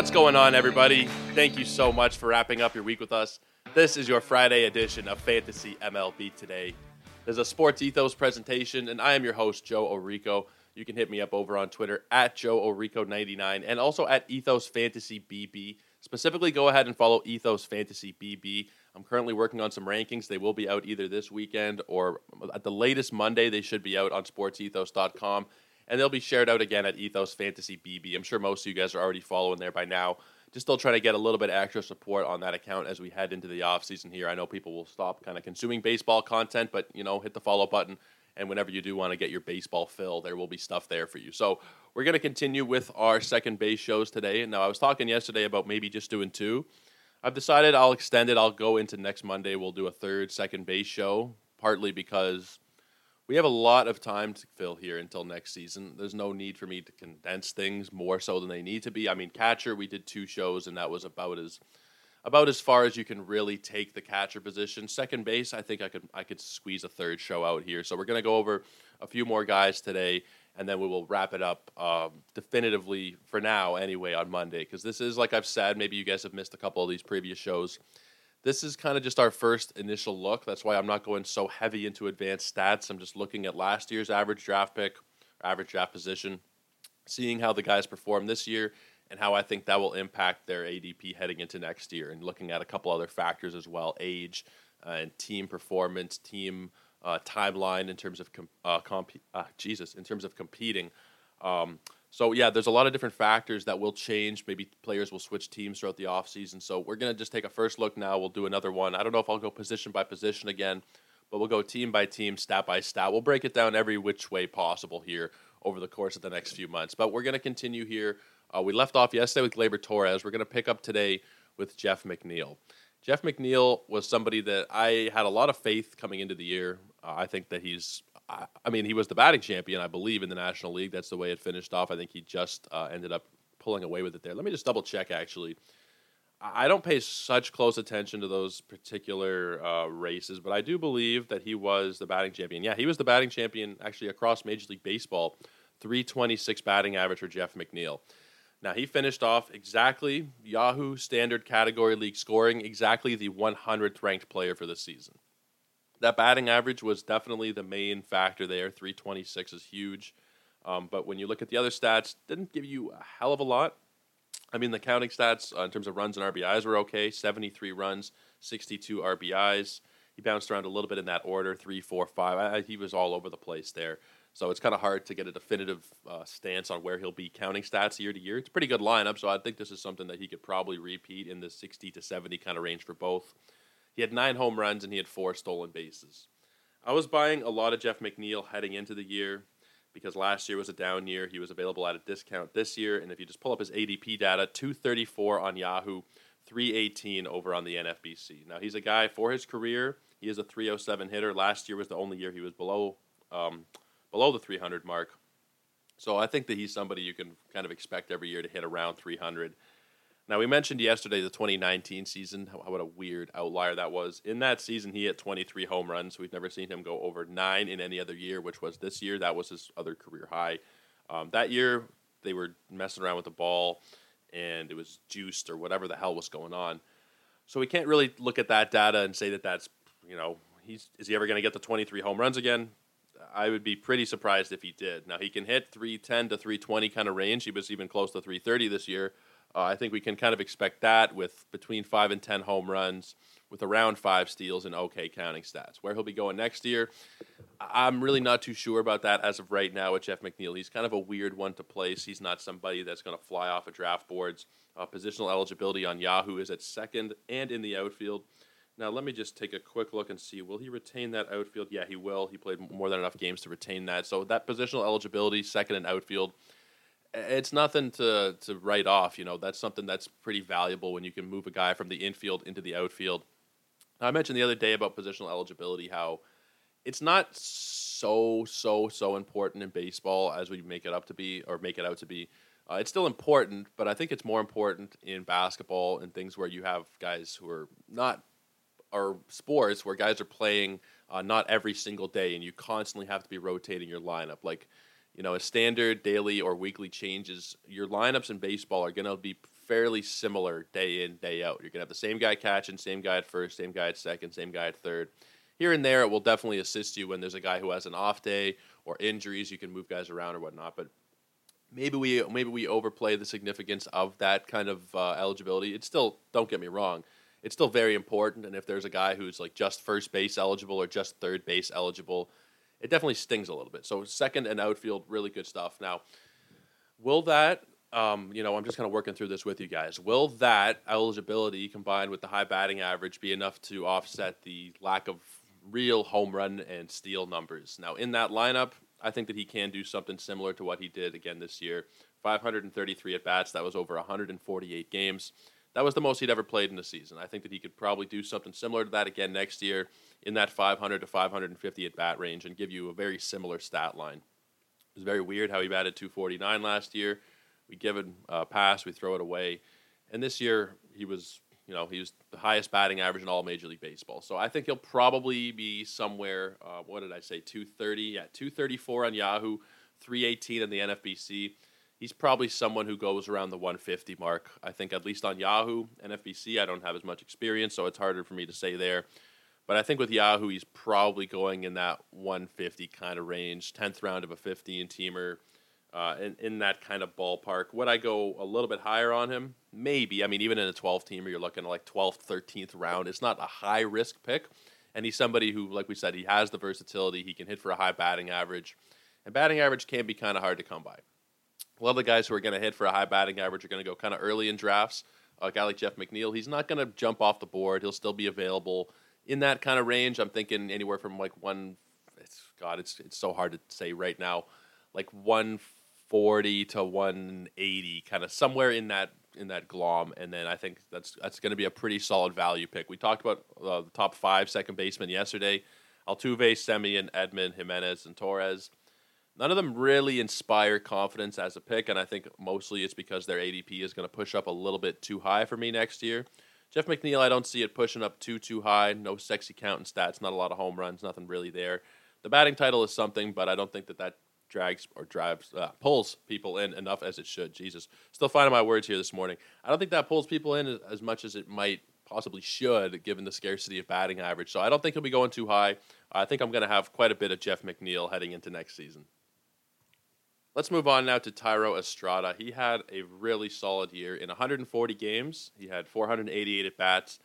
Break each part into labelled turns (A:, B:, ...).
A: What's going on, everybody? Thank you so much for wrapping up your week with us. This is your Friday edition of Fantasy MLB Today. There's a Sports Ethos presentation, and I am your host, Joe Orico. You can hit me up over on Twitter at Joe Orico99 and also at Ethos Fantasy BB. Specifically, go ahead and follow Ethos Fantasy BB. I'm currently working on some rankings. They will be out either this weekend or at the latest Monday. They should be out on sportsethos.com and they'll be shared out again at Ethos Fantasy BB. I'm sure most of you guys are already following there by now. Just still trying to get a little bit extra support on that account as we head into the off season here. I know people will stop kind of consuming baseball content, but you know, hit the follow button. And whenever you do want to get your baseball fill, there will be stuff there for you. So we're going to continue with our second base shows today. Now, I was talking yesterday about maybe just doing two. I've decided I'll extend it. I'll go into next Monday. We'll do a third second base show, partly because we have a lot of time to fill here until next season. There's no need for me to condense things more so than they need to be. I mean, catcher, we did two shows, and that was about as about as far as you can really take the catcher position. Second base, I think I could I could squeeze a third show out here. So we're gonna go over a few more guys today, and then we will wrap it up um, definitively for now, anyway, on Monday. Because this is like I've said, maybe you guys have missed a couple of these previous shows this is kind of just our first initial look. That's why I'm not going so heavy into advanced stats. I'm just looking at last year's average draft pick, average draft position, seeing how the guys perform this year and how I think that will impact their ADP heading into next year, and looking at a couple other factors as well, age uh, and team performance, team uh, timeline in terms of com- uh, comp- uh, Jesus, in terms of competing. Um, so yeah, there's a lot of different factors that will change. Maybe players will switch teams throughout the offseason. So we're gonna just take a first look now. We'll do another one. I don't know if I'll go position by position again, but we'll go team by team, stat by stat. We'll break it down every which way possible here over the course of the next few months. But we're gonna continue here. Uh, we left off yesterday with Gleyber Torres. We're gonna pick up today with Jeff McNeil. Jeff McNeil was somebody that I had a lot of faith coming into the year. Uh, I think that he's I, mean, he was the batting champion, I believe, in the National League. That's the way it finished off. I think he just uh, ended up pulling away with it there. Let me just double check, actually. I don't pay such close attention to those particular uh, races, but I do believe that he was the batting champion. Yeah, he was the batting champion actually across Major League Baseball. 326 batting average for Jeff McNeil. Now, he finished off exactly Yahoo Standard Category League scoring, exactly the 100th ranked player for the season that batting average was definitely the main factor there. 326 is huge. Um, but when you look at the other stats, didn't give you a hell of a lot. I mean, the counting stats uh, in terms of runs and RBIs were okay 73 runs, 62 RBIs. He bounced around a little bit in that order three, four, five. I, he was all over the place there. So it's kind of hard to get a definitive uh, stance on where he'll be counting stats year to year. It's a pretty good lineup, so I think this is something that he could probably repeat in the 60 to 70 kind of range for both. He had nine home runs and he had four stolen bases. I was buying a lot of Jeff McNeil heading into the year because last year was a down year. He was available at a discount this year, and if you just pull up his ADP data, 234 on Yahoo, 318 over on the NFBC. Now he's a guy for his career. He is a 307 hitter. Last year was the only year he was below um, below the 300 mark. So I think that he's somebody you can kind of expect every year to hit around 300. Now, we mentioned yesterday the 2019 season, how, what a weird outlier that was. In that season, he hit 23 home runs. We've never seen him go over nine in any other year, which was this year. That was his other career high. Um, that year, they were messing around with the ball and it was juiced or whatever the hell was going on. So we can't really look at that data and say that that's, you know, he's is he ever going to get the 23 home runs again? I would be pretty surprised if he did. Now he can hit 310 to 320 kind of range. He was even close to 330 this year. Uh, I think we can kind of expect that with between five and ten home runs, with around five steals and okay counting stats. Where he'll be going next year, I'm really not too sure about that as of right now with Jeff McNeil. He's kind of a weird one to place. He's not somebody that's going to fly off of draft boards. Uh, positional eligibility on Yahoo is at second and in the outfield. Now, let me just take a quick look and see. Will he retain that outfield? Yeah, he will. He played more than enough games to retain that. So, that positional eligibility, second and outfield, it's nothing to, to write off. You know, that's something that's pretty valuable when you can move a guy from the infield into the outfield. I mentioned the other day about positional eligibility how it's not so, so, so important in baseball as we make it up to be or make it out to be. Uh, it's still important, but I think it's more important in basketball and things where you have guys who are not are sports where guys are playing uh, not every single day, and you constantly have to be rotating your lineup. Like, you know, a standard daily or weekly changes. Your lineups in baseball are going to be fairly similar day in day out. You're going to have the same guy catching, same guy at first, same guy at second, same guy at third. Here and there, it will definitely assist you when there's a guy who has an off day or injuries. You can move guys around or whatnot, but maybe we maybe we overplay the significance of that kind of uh, eligibility. It's still don't get me wrong it's still very important. And if there's a guy who's like just first base eligible or just third base eligible, it definitely stings a little bit. So second and outfield, really good stuff. Now, will that? Um, you know, I'm just kind of working through this with you guys. Will that eligibility combined with the high batting average be enough to offset the lack of real home run and steal numbers? Now, in that lineup, I think that he can do something similar to what he did again this year. 533 at bats. That was over 148 games that was the most he'd ever played in a season. I think that he could probably do something similar to that again next year in that 500 to 550 at bat range and give you a very similar stat line. It was very weird how he batted 249 last year. We give it a pass, we throw it away. And this year, he was, you know, he was the highest batting average in all Major League Baseball. So I think he'll probably be somewhere, uh, what did I say, 230? Yeah, 234 on Yahoo, 318 in the NFBC he's probably someone who goes around the 150 mark. I think at least on Yahoo, NFBC, I don't have as much experience, so it's harder for me to say there. But I think with Yahoo, he's probably going in that 150 kind of range, 10th round of a 15 teamer, uh, in, in that kind of ballpark. Would I go a little bit higher on him? Maybe. I mean, even in a 12 teamer, you're looking at like 12th, 13th round. It's not a high risk pick. And he's somebody who, like we said, he has the versatility. He can hit for a high batting average. And batting average can be kind of hard to come by a lot of the guys who are going to hit for a high batting average are going to go kind of early in drafts. A guy like Jeff McNeil, he's not going to jump off the board. He'll still be available in that kind of range. I'm thinking anywhere from like one. It's God, it's it's so hard to say right now, like 140 to 180, kind of somewhere in that in that glom. And then I think that's that's going to be a pretty solid value pick. We talked about uh, the top five second basemen yesterday: Altuve, Semien, Edman, Gimenez, and Torres none of them really inspire confidence as a pick, and I think mostly it's because their ADP is going to push up a little bit too high for me next year. Jeff McNeil, I don't see it pushing up too too high. No sexy counting stats, not a lot of home runs, nothing really there. The batting title is something, but I don't think that that drags or drives uh, pulls people in enough as it should. Jesus, still finding my words here this morning. I don't think that pulls people in as, as much as it might possibly should, given the scarcity of batting average. So I don't think he'll be going too high. I think I'm going to have quite a bit of Jeff McNeil heading into next season. Let's move on now to Thairo Estrada. He had a really solid year. In 140 games, he had 488 at bats,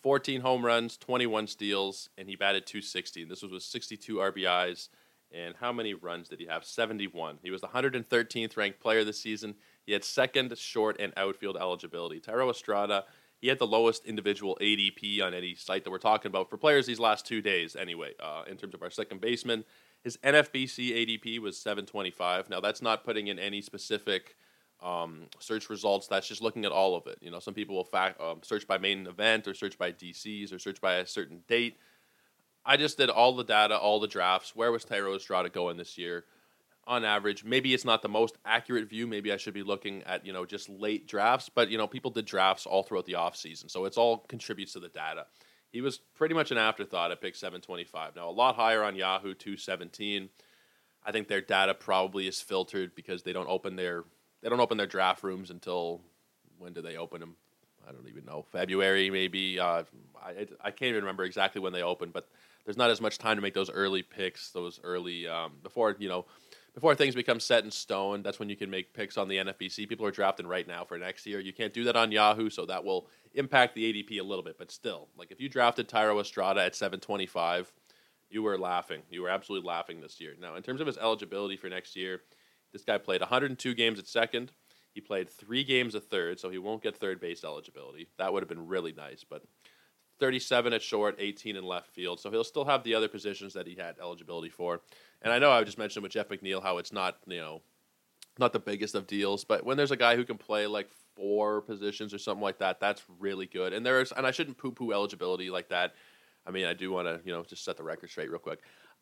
A: 14 home runs, 21 steals, and he batted 260. This was with 62 RBIs. And how many runs did he have? 71. He was the 113th ranked player this season. He had second short and outfield eligibility. Thairo Estrada, he had the lowest individual ADP on any site that we're talking about for players these last two days, anyway, uh, in terms of our second baseman. His NFBC ADP was 725. Now that's not putting in any specific um, search results. That's just looking at all of it. You know, some people will fact, um, search by main event or search by DCs or search by a certain date. I just did all the data, all the drafts. Where was Thairo Estrada going this year? On average, maybe it's not the most accurate view. Maybe I should be looking at you know just late drafts. But you know, people did drafts all throughout the off season, so it's all contributes to the data he was pretty much an afterthought at pick 725. Now, a lot higher on Yahoo 217. I think their data probably is filtered because they don't open their they don't open their draft rooms until when do they open them? I don't even know. February maybe. Uh, I I can't even remember exactly when they open, but there's not as much time to make those early picks, those early um, before you know before things become set in stone, that's when you can make picks on the NFBC. People are drafting right now for next year. You can't do that on Yahoo, so that will impact the ADP a little bit. But still, like if you drafted Thairo Estrada at 725, you were laughing. You were absolutely laughing this year. Now, in terms of his eligibility for next year, this guy played 102 games at second. He played three games at third, so he won't get third base eligibility. That would have been really nice, but 37 at short, 18 in left field. So he'll still have the other positions that he had eligibility for. And I know I just mentioned with Jeff McNeil how it's not, you know, not the biggest of deals, but when there's a guy who can play like four positions or something like that, that's really good. And there's and I shouldn't poo-poo eligibility like that. I mean, I do want to, you know, just set the record straight real quick.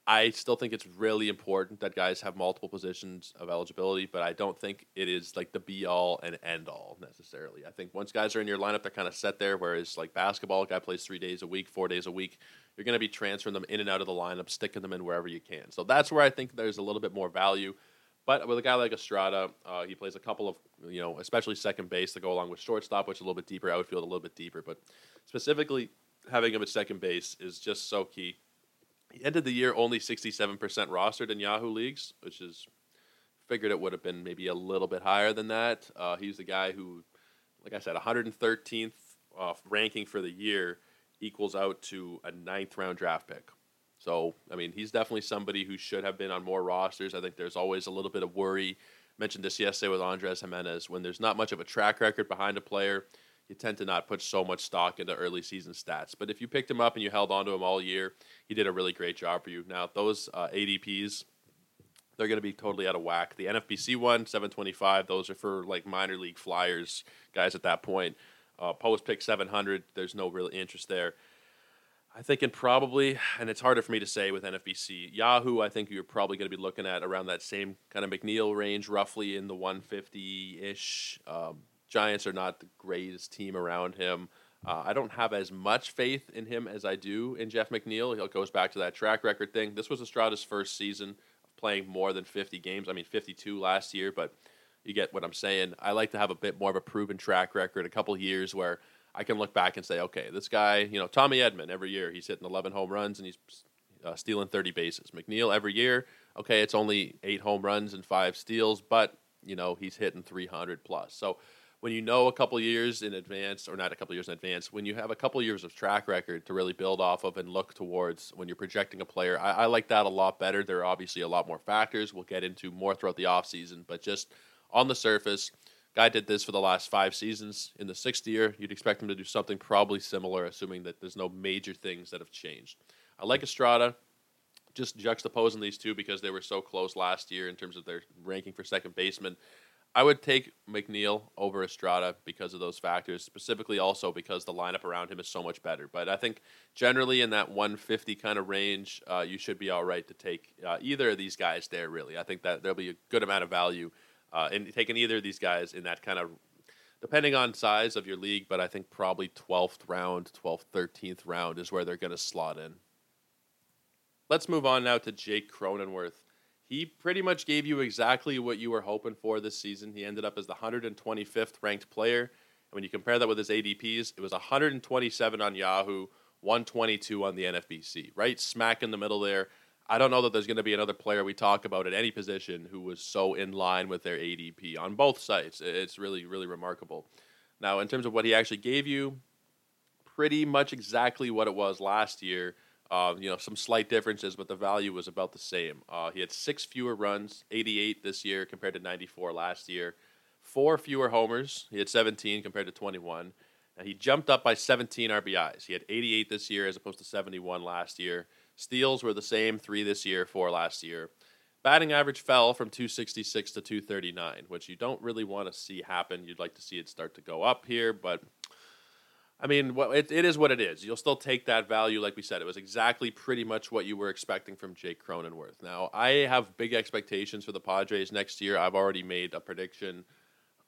A: I still think it's really important that guys have multiple positions of eligibility, but I don't think it is like the be all and end all necessarily. I think once guys are in your lineup, they're kind of set there. Whereas like basketball, a guy plays three days a week, four days a week, you're going to be transferring them in and out of the lineup, sticking them in wherever you can. So that's where I think there's a little bit more value. But with a guy like Estrada, uh, he plays a couple of, you know, especially second base to go along with shortstop, which is a little bit deeper, outfield a little bit deeper. But specifically, having him at second base is just so key. Ended the year only 67% rostered in Yahoo leagues, which is figured it would have been maybe a little bit higher than that. Uh, he's the guy who, like I said, 113th uh, ranking for the year equals out to a ninth round draft pick. So, I mean, he's definitely somebody who should have been on more rosters. I think there's always a little bit of worry. Mentioned this yesterday with Andres Gimenez. When there's not much of a track record behind a player, you tend to not put so much stock into early season stats. But if you picked him up and you held on to him all year, he did a really great job for you. Now, those uh, ADPs, they're going to be totally out of whack. The NFBC one, 725, those are for like minor league flyers guys at that point. Uh, post pick 700, there's no real interest there. I think in probably, and it's harder for me to say with NFBC. Yahoo, I think you're probably going to be looking at around that same kind of McNeil range, roughly in the 150 ish. Um, Giants are not the greatest team around him. Uh, I don't have as much faith in him as I do in Jeff McNeil. He goes back to that track record thing. This was Estrada's first season of playing more than 50 games. I mean, 52 last year, but you get what I'm saying. I like to have a bit more of a proven track record, a couple years where I can look back and say, okay, this guy, you know, Tommy Edman, every year he's hitting 11 home runs and he's uh, stealing 30 bases. McNeil, every year, okay, it's only eight home runs and five steals, but, you know, he's hitting 300 plus. So when you know a couple years in advance, or not a couple years in advance, when you have a couple years of track record to really build off of and look towards when you're projecting a player, I, I like that a lot better. There are obviously a lot more factors we'll get into more throughout the offseason, but just on the surface, Guy did this for the last five seasons. In the sixth year, you'd expect him to do something probably similar, assuming that there's no major things that have changed. I like Estrada, just juxtaposing these two because they were so close last year in terms of their ranking for second baseman. I would take McNeil over Estrada because of those factors, specifically also because the lineup around him is so much better. But I think generally in that 150 kind of range, uh, you should be all right to take uh, either of these guys there, really. I think that there'll be a good amount of value uh, and taking either of these guys in that kind of depending on size of your league, but I think probably 12th round, 12th, 13th round is where they're going to slot in. Let's move on now to Jake Cronenworth. He pretty much gave you exactly what you were hoping for this season. He ended up as the 125th ranked player. And when you compare that with his ADPs, it was 127 on Yahoo, 122 on the NFBC, right smack in the middle there. I don't know that there's going to be another player we talk about at any position who was so in line with their ADP on both sites. It's really, really remarkable. Now, in terms of what he actually gave you, pretty much exactly what it was last year. Uh, you know, some slight differences, but the value was about the same. Uh, he had six fewer runs, 88 this year compared to 94 last year. Four fewer homers. He had 17 compared to 21. And he jumped up by 17 RBIs. He had 88 this year as opposed to 71 last year. Steals were the same, three this year, four last year. Batting average fell from 266 to 239, which you don't really want to see happen. You'd like to see it start to go up here, but I mean, it, it is what it is. You'll still take that value, like we said. It was exactly pretty much what you were expecting from Jake Cronenworth. Now, I have big expectations for the Padres next year. I've already made a prediction.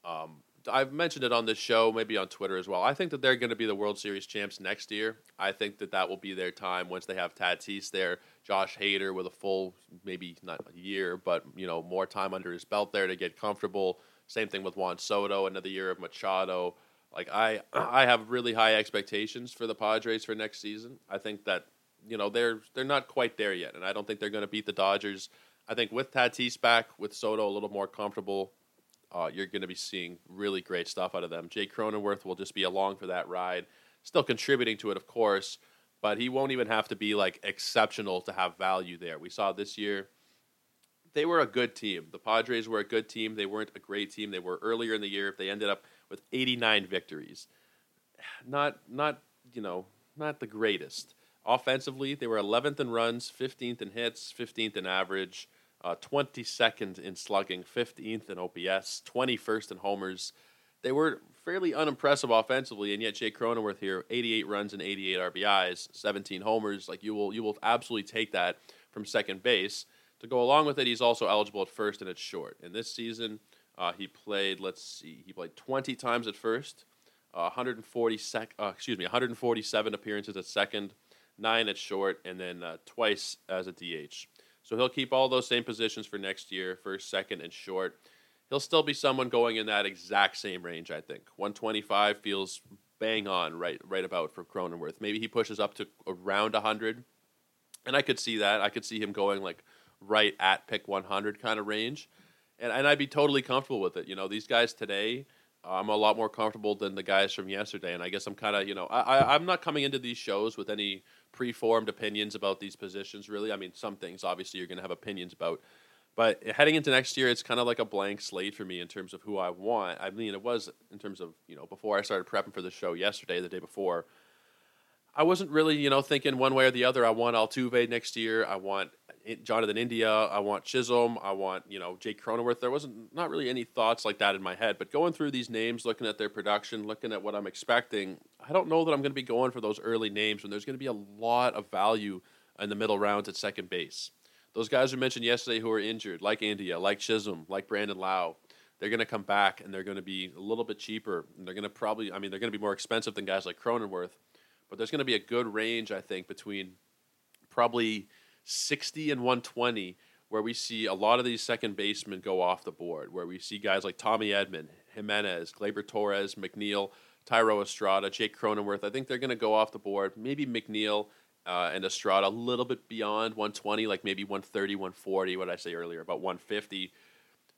A: Um, I've mentioned it on this show, maybe on Twitter as well. I think that they're going to be the World Series champs next year. I think that that will be their time once they have Tatis there, Josh Hader with a full, maybe not a year, but you know more time under his belt there to get comfortable. Same thing with Juan Soto, another year of Machado. Like I, I have really high expectations for the Padres for next season. I think that you know they're they're not quite there yet, and I don't think they're going to beat the Dodgers. I think with Tatis back, with Soto a little more comfortable, uh, you're going to be seeing really great stuff out of them. Jake Cronenworth will just be along for that ride, still contributing to it, of course, but he won't even have to be like exceptional to have value there. We saw this year they were a good team. The Padres were a good team. They weren't a great team. They were earlier in the year. If they ended up with 89 victories. Not not you know not the greatest. Offensively, they were 11th in runs, 15th in hits, 15th in average, uh, 22nd in slugging, 15th in OPS, 21st in homers. They were fairly unimpressive offensively, and yet Jake Cronenworth here, 88 runs and 88 RBIs, 17 homers. Like you will you will absolutely take that from second base. To go along with it, he's also eligible at first and at short. And this season, uh, he played. Let's see, he played 20 times at first, uh, 140 sec, uh, excuse me, 147 appearances at second, nine at short, and then uh, twice as a DH. So he'll keep all those same positions for next year, first, second, and short. He'll still be someone going in that exact same range. I think 125 feels bang on, right, right about for Cronenworth. Maybe he pushes up to around 100, and I could see that. I could see him going like right at pick 100 kind of range, and and I'd be totally comfortable with it. You know, these guys today, I'm a lot more comfortable than the guys from yesterday, and I guess I'm kind of you know I, I I'm not coming into these shows with any preformed opinions about these positions. Really, I mean some things obviously you're going to have opinions about. But heading into next year, it's kind of like a blank slate for me in terms of who I want. I mean, it was in terms of you know before I started prepping for the show yesterday, the day before. I wasn't really, you know, thinking one way or the other. I want Altuve next year. I want eh, Jonathan India. I want Chisholm. I want you know Jake Cronenworth. There wasn't not really any thoughts like that in my head. But going through these names, looking at their production, looking at what I'm expecting, I don't know that I'm going to be going for those early names when there's going to be a lot of value in the middle rounds at second base. Those guys we mentioned yesterday who are injured, like India, like Chisholm, like Brandon Lowe, they're going to come back and they're going to be a little bit cheaper. And they're going to probably, I mean, they're going to be more expensive than guys like Cronenworth. But there's going to be a good range, I think, between probably 60 and 120 where we see a lot of these second basemen go off the board, where we see guys like Tommy Edman, Gimenez, Gleyber Torres, McNeil, Thairo Estrada, Jake Cronenworth. I think they're going to go off the board. Maybe McNeil uh, and Estrada a little bit beyond 120, like maybe 130, 140, what did I say earlier, about 150.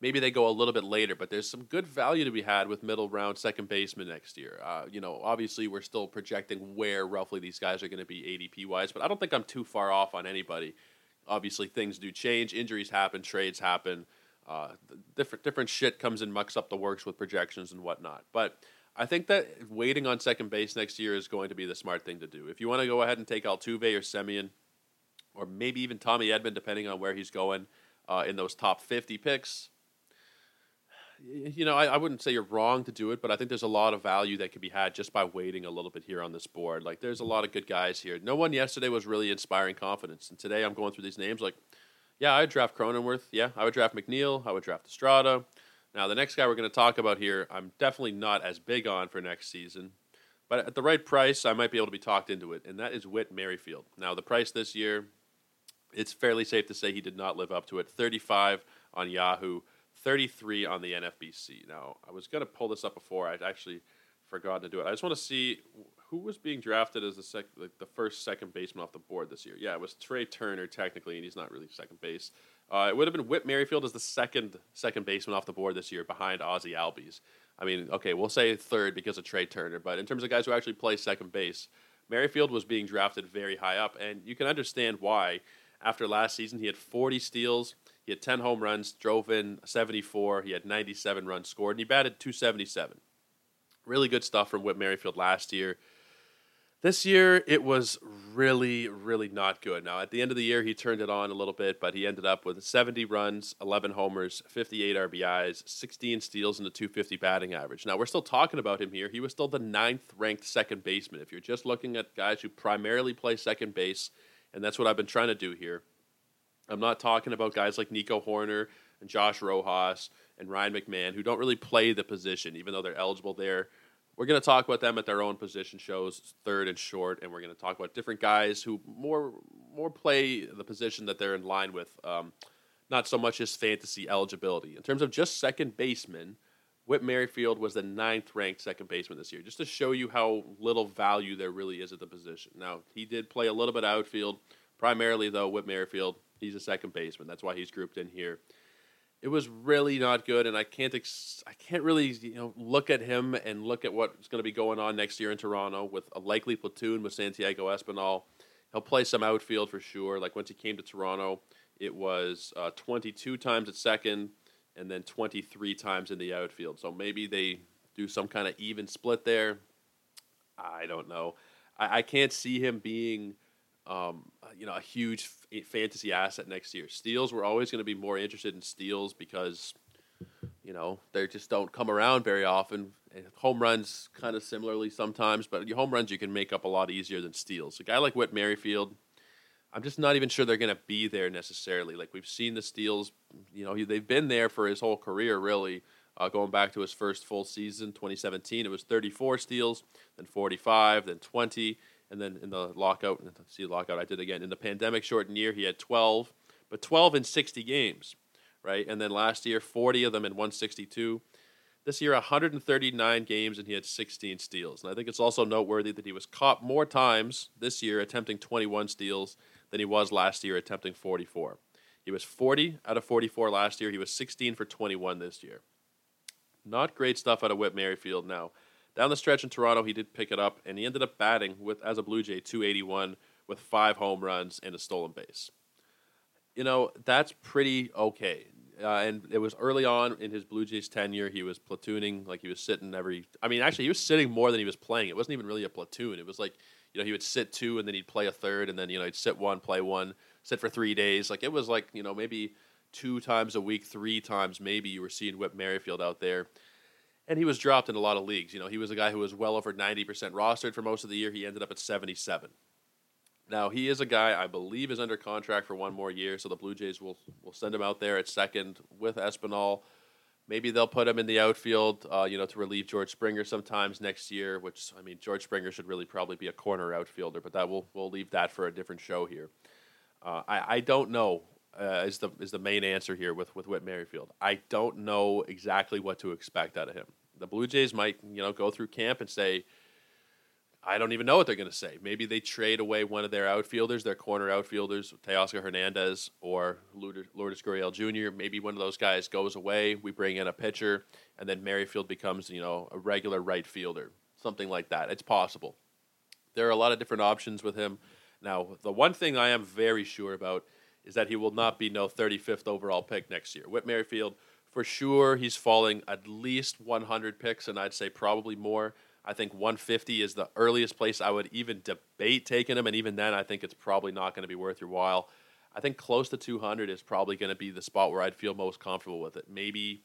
A: Maybe they go a little bit later, but there's some good value to be had with middle round second baseman next year. Uh, you know, obviously we're still projecting where roughly these guys are going to be ADP wise, but I don't think I'm too far off on anybody. Obviously, things do change, injuries happen, trades happen, uh, different different shit comes and mucks up the works with projections and whatnot. But I think that waiting on second base next year is going to be the smart thing to do. If you want to go ahead and take Altuve or Semien, or maybe even Tommy Edman, depending on where he's going uh, in those top 50 picks, you know, I, I, wouldn't say you're wrong to do it, but I think there's a lot of value that could be had just by waiting a little bit here on this board. Like, there's a lot of good guys here. No one yesterday was really inspiring confidence, and today I'm going through these names. Like, yeah, I would draft Cronenworth. Yeah, I would draft McNeil. I would draft Estrada. Now, the next guy we're going to talk about here, I'm definitely not as big on for next season, but at the right price, I might be able to be talked into it, and that is Whit Merrifield. Now, the price this year, it's fairly safe to say he did not live up to it. 35 on Yahoo. 33 on the NFBC. Now, I was going to pull this up before. I'd actually forgot to do it. I just want to see who was being drafted as the sec- like the first second baseman off the board this year. Yeah, it was Trea Turner technically, and he's not really second base. Uh, it would have been Whit Merrifield as the second second baseman off the board this year behind Ozzie Albies. I mean, okay, we'll say third because of Trea Turner, but in terms of guys who actually play second base, Merrifield was being drafted very high up, and you can understand why. After last season, he had 40 steals, he had 10 home runs, drove in 74. He had 97 runs scored, and he batted 277. Really good stuff from Whit Merrifield last year. This year, it was really, really not good. Now, at the end of the year, he turned it on a little bit, but he ended up with 70 runs, 11 homers, 58 RBIs, 16 steals, and a 250 batting average. Now, we're still talking about him here. He was still the ninth ranked second baseman. If you're just looking at guys who primarily play second base, and that's what I've been trying to do here, I'm not talking about guys like Nico Hoerner and Josh Rojas and Ryan McMahon who don't really play the position, even though they're eligible there. We're going to talk about them at their own position shows, third and short, and we're going to talk about different guys who more more play the position that they're in line with, um, not so much as fantasy eligibility. In terms of just second baseman, Whit Merrifield was the ninth ranked second baseman this year, just to show you how little value there really is at the position. Now, he did play a little bit outfield, primarily, though, Whit Merrifield He's a second baseman. That's why he's grouped in here. It was really not good, and I can't ex- I can't really you know look at him and look at what's going to be going on next year in Toronto with a likely platoon with Santiago Espinal. He'll play some outfield for sure. Like once he came to Toronto, it was uh, 22 times at second, and then 23 times in the outfield. So maybe they do some kind of even split there. I don't know. I, I can't see him being, um, you know, a huge f- fantasy asset next year. Steals, we're always going to be more interested in steals because, you know, they just don't come around very often. And home runs, kind of similarly sometimes, but your home runs you can make up a lot easier than steals. A guy like Whit Merrifield, I'm just not even sure they're going to be there necessarily. Like we've seen the steals, you know, they've been there for his whole career, really. Uh, going back to his first full season, 2017, it was 34 steals, then 45, then 20, and then in the lockout, see lockout, I did again. In the pandemic shortened year, he had 12, but 12 in 60 games, right? And then last year, 40 of them in 162. This year, 139 games, and he had 16 steals. And I think it's also noteworthy that he was caught more times this year attempting 21 steals than he was last year attempting 44. He was 40 out of 44 last year. He was 16 for 21 this year. Not great stuff out of Whit Merrifield now. Down the stretch in Toronto, he did pick it up, and he ended up batting with as a Blue Jay 281 with five home runs and a stolen base. You know, that's pretty okay. Uh, and it was early on in his Blue Jays tenure. He was platooning, like he was sitting every. I mean, actually, he was sitting more than he was playing. It wasn't even really a platoon. It was like, you know, he would sit two and then he'd play a third, and then, you know, he'd sit one, play one, sit for three days. Like it was like, you know, maybe two times a week, three times maybe you were seeing Whit Merrifield out there. And he was dropped in a lot of leagues. You know, he was a guy who was well over 90% rostered for most of the year. He ended up at 77. Now, he is a guy I believe is under contract for one more year, so the Blue Jays will, will send him out there at second with Espinal. Maybe they'll put him in the outfield, uh, you know, to relieve George Springer sometimes next year. Which I mean, George Springer should really probably be a corner outfielder, but that will we'll leave that for a different show here. Uh, I I don't know uh, is the is the main answer here with with Whit Merrifield. I don't know exactly what to expect out of him. The Blue Jays might you know go through camp and say, I don't even know what they're going to say. Maybe they trade away one of their outfielders, their corner outfielders, Teoscar Hernandez or Lourdes Gurriel Jr. Maybe one of those guys goes away. We bring in a pitcher, and then Merrifield becomes you know a regular right fielder, something like that. It's possible. There are a lot of different options with him. Now, the one thing I am very sure about is that he will not be no 35th overall pick next year. Whit Merrifield, for sure, he's falling at least 100 picks, and I'd say probably more. I think 150 is the earliest place I would even debate taking him, and even then, I think it's probably not going to be worth your while. I think close to 200 is probably going to be the spot where I'd feel most comfortable with it. Maybe,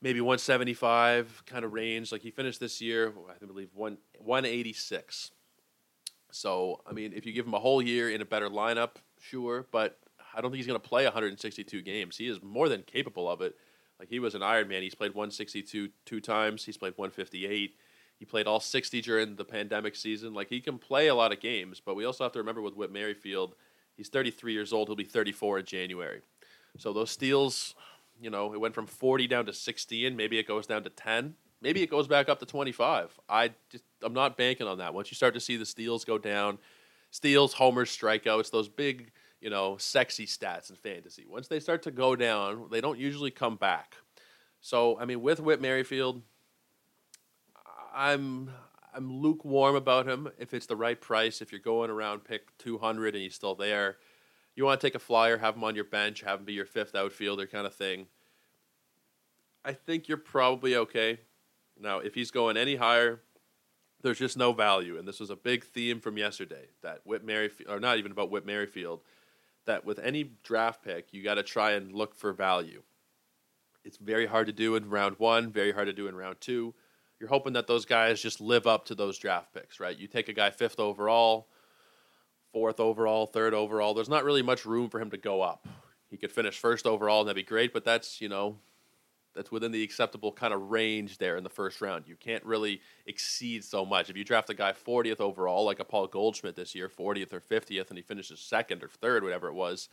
A: maybe 175 kind of range. Like he finished this year, I believe one 186. So I mean, if you give him a whole year in a better lineup, sure, but I don't think he's going to play 162 games. He is more than capable of it. Like he was an Iron Man. He's played 162 two times. He's played 158. He played all 60 during the pandemic season. Like he can play a lot of games, but we also have to remember with Whit Merrifield, he's 33 years old. He'll be 34 in January. So those steals, you know, it went from 40 down to 60, and maybe it goes down to 10. Maybe it goes back up to 25. I just I'm not banking on that. Once you start to see the steals go down, steals, homers, strikeouts, those big, you know, sexy stats in fantasy. Once they start to go down, they don't usually come back. So, I mean, with Whit Merrifield, I'm I'm lukewarm about him. If it's the right price, if you're going around pick 200 and he's still there, you want to take a flyer, have him on your bench, have him be your fifth outfielder kind of thing. I think you're probably okay. Now, if he's going any higher, there's just no value. And this was a big theme from yesterday that Whit Merrifield, or not even about Whit Merrifield, that with any draft pick, you got to try and look for value. It's very hard to do in round one, very hard to do in round two. You're hoping that those guys just live up to those draft picks, right? You take a guy fifth overall, fourth overall, third overall. There's not really much room for him to go up. He could finish first overall, and that'd be great, but that's, you know, that's within the acceptable kind of range there in the first round. You can't really exceed so much. If you draft a guy 40th overall, like a Paul Goldschmidt this year, 40th or 50th, and he finishes second or third, whatever it was,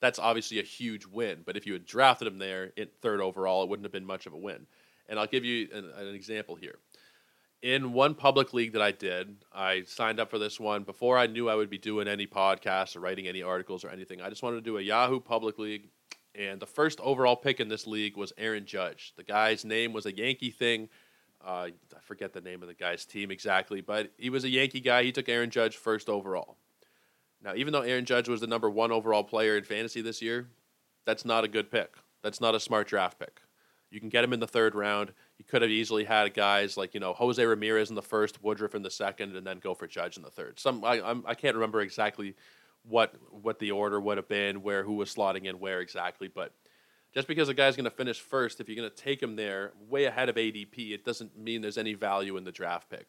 A: that's obviously a huge win. But if you had drafted him there in third overall, it wouldn't have been much of a win. And I'll give you an, an example here. in one public league that I did, I signed up for this one before I knew I would be doing any podcasts or writing any articles or anything. I just wanted to do a Yahoo public league, and the first overall pick in this league was Aaron Judge. The guy's name was a Yankee thing. Uh, I forget the name of the guy's team exactly, but he was a Yankee guy. He took Aaron Judge first overall. Now, even though Aaron Judge was the number one overall player in fantasy this year, that's not a good pick. That's not a smart draft pick. You can get him in the third round. You could have easily had guys like you know Jose Ramirez in the first, Woodruff in the second, and then go for Judge in the third. Some I I'm, I can not remember exactly what what the order would have been, where who was slotting in where exactly, but just because a guy's going to finish first, if you're going to take him there way ahead of ADP, it doesn't mean there's any value in the draft pick.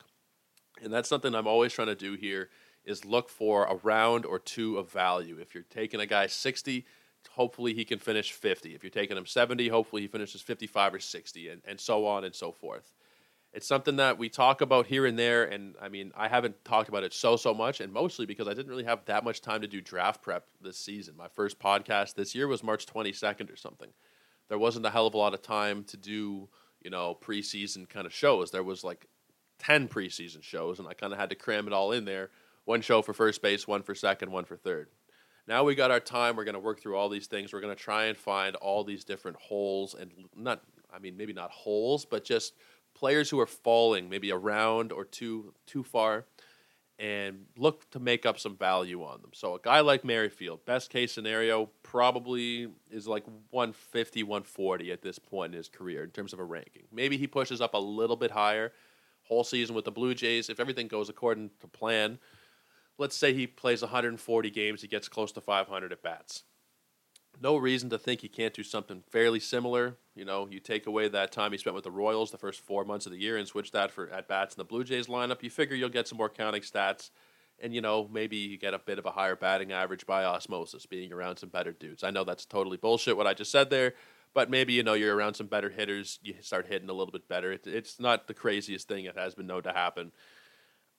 A: And that's something I'm always trying to do here is look for a round or two of value. If you're taking a guy 60, hopefully he can finish 50. If you're taking him 70, hopefully he finishes 55 or 60, and, and so on and so forth. It's something that we talk about here and there, and I mean, I haven't talked about it so, so much, and mostly because I didn't really have that much time to do draft prep this season. My first podcast this year was March 22nd or something. There wasn't a hell of a lot of time to do, you know, preseason kind of shows. There was like 10 preseason shows, and I kind of had to cram it all in there one show for first base, one for second, one for third. Now we got our time. We're going to work through all these things. We're going to try and find all these different holes and not, I mean, maybe not holes, but just players who are falling maybe a round or two too far and look to make up some value on them. So a guy like Merrifield, best case scenario, probably is like 150, 140 at this point in his career in terms of a ranking. Maybe he pushes up a little bit higher whole season with the Blue Jays if everything goes according to plan let's say he plays 140 games, he gets close to 500 at bats. No reason to think he can't do something fairly similar. You know, you take away that time he spent with the Royals the first four months of the year and switch that for at bats in the Blue Jays lineup. You figure you'll get some more counting stats, and you know maybe you get a bit of a higher batting average by osmosis, being around some better dudes. I know that's totally bullshit what I just said there, but maybe you know you're around some better hitters, you start hitting a little bit better. It, it's not the craziest thing it has been known to happen.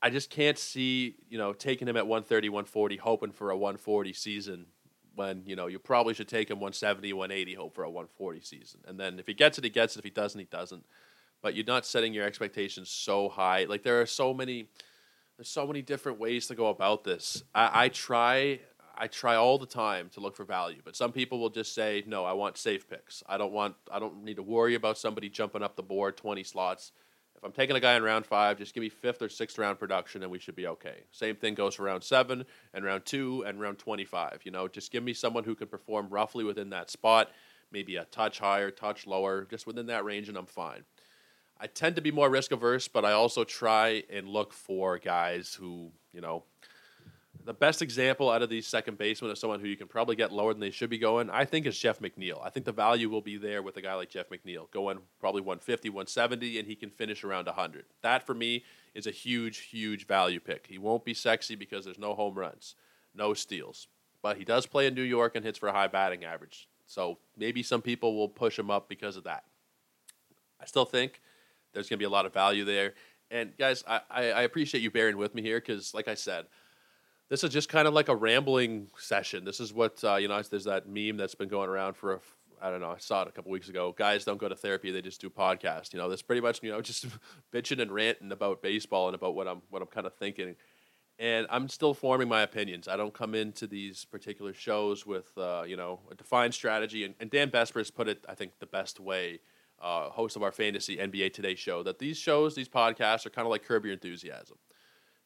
A: I just can't see, you know, taking him at 130, 140, hoping for a 140 season when, you know, you probably should take him 170, 180, hope for a 140 season. And then if he gets it, he gets it. If he doesn't, he doesn't. But you're not setting your expectations so high. Like there are so many, there's so many different ways to go about this. I, I try, I try all the time to look for value, but some people will just say, no, I want safe picks. I don't want, I don't need to worry about somebody jumping up the board 20 slots if I'm taking a guy in round five, just give me fifth or sixth round production and we should be okay. Same thing goes for round seven and round two and round 25. You know, just give me someone who can perform roughly within that spot, maybe a touch higher, touch lower, just within that range, and I'm fine. I tend to be more risk averse, but I also try and look for guys who, you know, the best example out of these second basemen of someone who you can probably get lower than they should be going, I think, is Jeff McNeil. I think the value will be there with a guy like Jeff McNeil, going probably 150, 170, and he can finish around 100. That, for me, is a huge, huge value pick. He won't be sexy because there's no home runs, no steals. But he does play in New York and hits for a high batting average. So maybe some people will push him up because of that. I still think there's going to be a lot of value there. And guys, I, I appreciate you bearing with me here because, like I said, this is just kind of like a rambling session. This is what uh, you know. There's that meme that's been going around for a, I don't know. I saw it a couple weeks ago. Guys don't go to therapy; they just do podcasts. You know, that's pretty much you know just bitching and ranting about baseball and about what I'm what I'm kind of thinking. And I'm still forming my opinions. I don't come into these particular shows with uh, you know a defined strategy. And, and Dan Besbris put it, I think, the best way. Uh, host of our fantasy NBA Today show, that these shows, these podcasts, are kind of like Curb Your Enthusiasm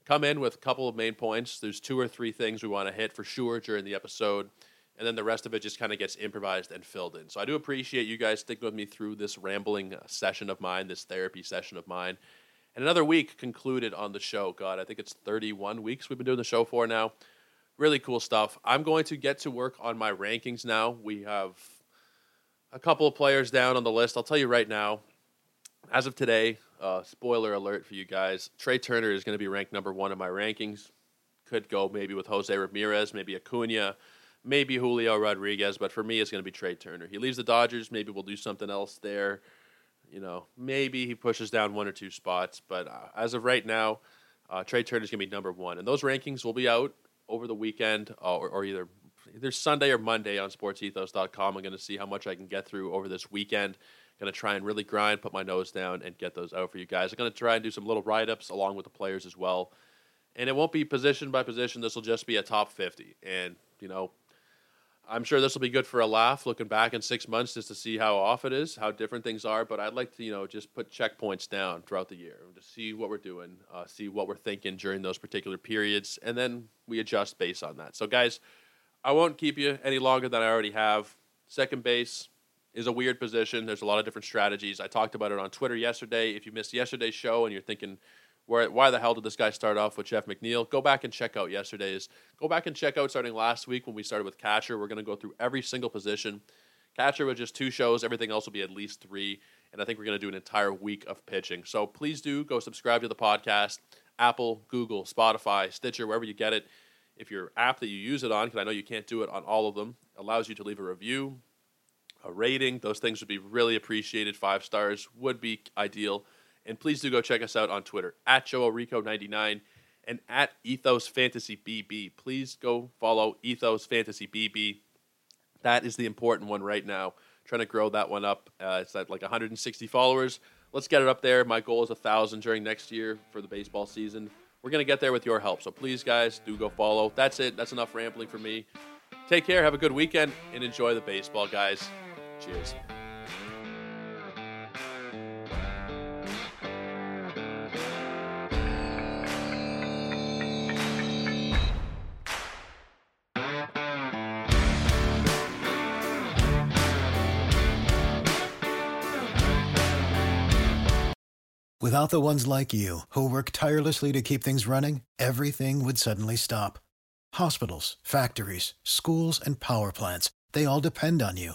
A: come in with a couple of main points. There's two or three things we want to hit for sure during the episode, and then the rest of it just kind of gets improvised and filled in. So I do appreciate you guys sticking with me through this rambling uh, session of mine, this therapy session of mine. And another week concluded on the show. God, I think it's 31 weeks we've been doing the show for now. Really cool stuff. I'm going to get to work on my rankings now. We have a couple of players down on the list. I'll tell you right now, as of today, uh, spoiler alert for you guys: Trea Turner is going to be ranked number one in my rankings. Could go maybe with Jose Ramirez, maybe Acuna, maybe Julio Rodriguez, but for me, it's going to be Trea Turner. He leaves the Dodgers. Maybe we'll do something else there. You know, maybe he pushes down one or two spots, but uh, as of right now, uh, Trea Turner is going to be number one, and those rankings will be out over the weekend, uh, or, or, either either Sunday or Monday on sportsethos.com. I'm going to see how much I can get through over this weekend. Going to try and really grind, put my nose down, and get those out for you guys. I'm going to try and do some little write ups along with the players as well. And it won't be position by position. This will just be a top 50. And, you know, I'm sure this will be good for a laugh looking back in six months just to see how off it is, how different things are. But I'd like to, you know, just put checkpoints down throughout the year to see what we're doing, uh, see what we're thinking during those particular periods, and then we adjust based on that. So, guys, I won't keep you any longer than I already have. Second base is a weird position. There's a lot of different strategies. I talked about it on Twitter yesterday. If you missed yesterday's show and you're thinking, where, why the hell did this guy start off with Jeff McNeil? Go back and check out yesterday's. Go back and check out starting last week when we started with catcher. We're going to go through every single position. Catcher with just two shows. Everything else will be at least three. And I think we're going to do an entire week of pitching. So please do go subscribe to the podcast. Apple, Google, Spotify, Stitcher, wherever you get it. If your app that you use it on, because I know you can't do it on all of them, allows you to leave a review, a rating, those things would be really appreciated. Five stars would be ideal. And please do go check us out on Twitter at JoeRico99 and at Ethos Fantasy BB. Please go follow Ethos Fantasy BB. That is the important one right now. Trying to grow that one up. Uh, it's at like 160 followers. Let's get it up there. My goal is a thousand during next year for the baseball season. We're gonna get there with your help. So please, guys, do go follow. That's it. That's enough rambling for me. Take care. Have a good weekend and enjoy the baseball, guys. Cheers.
B: Without the ones like you, who work tirelessly to keep things running, everything would suddenly stop. Hospitals, factories, schools, and power plants, they all depend on you.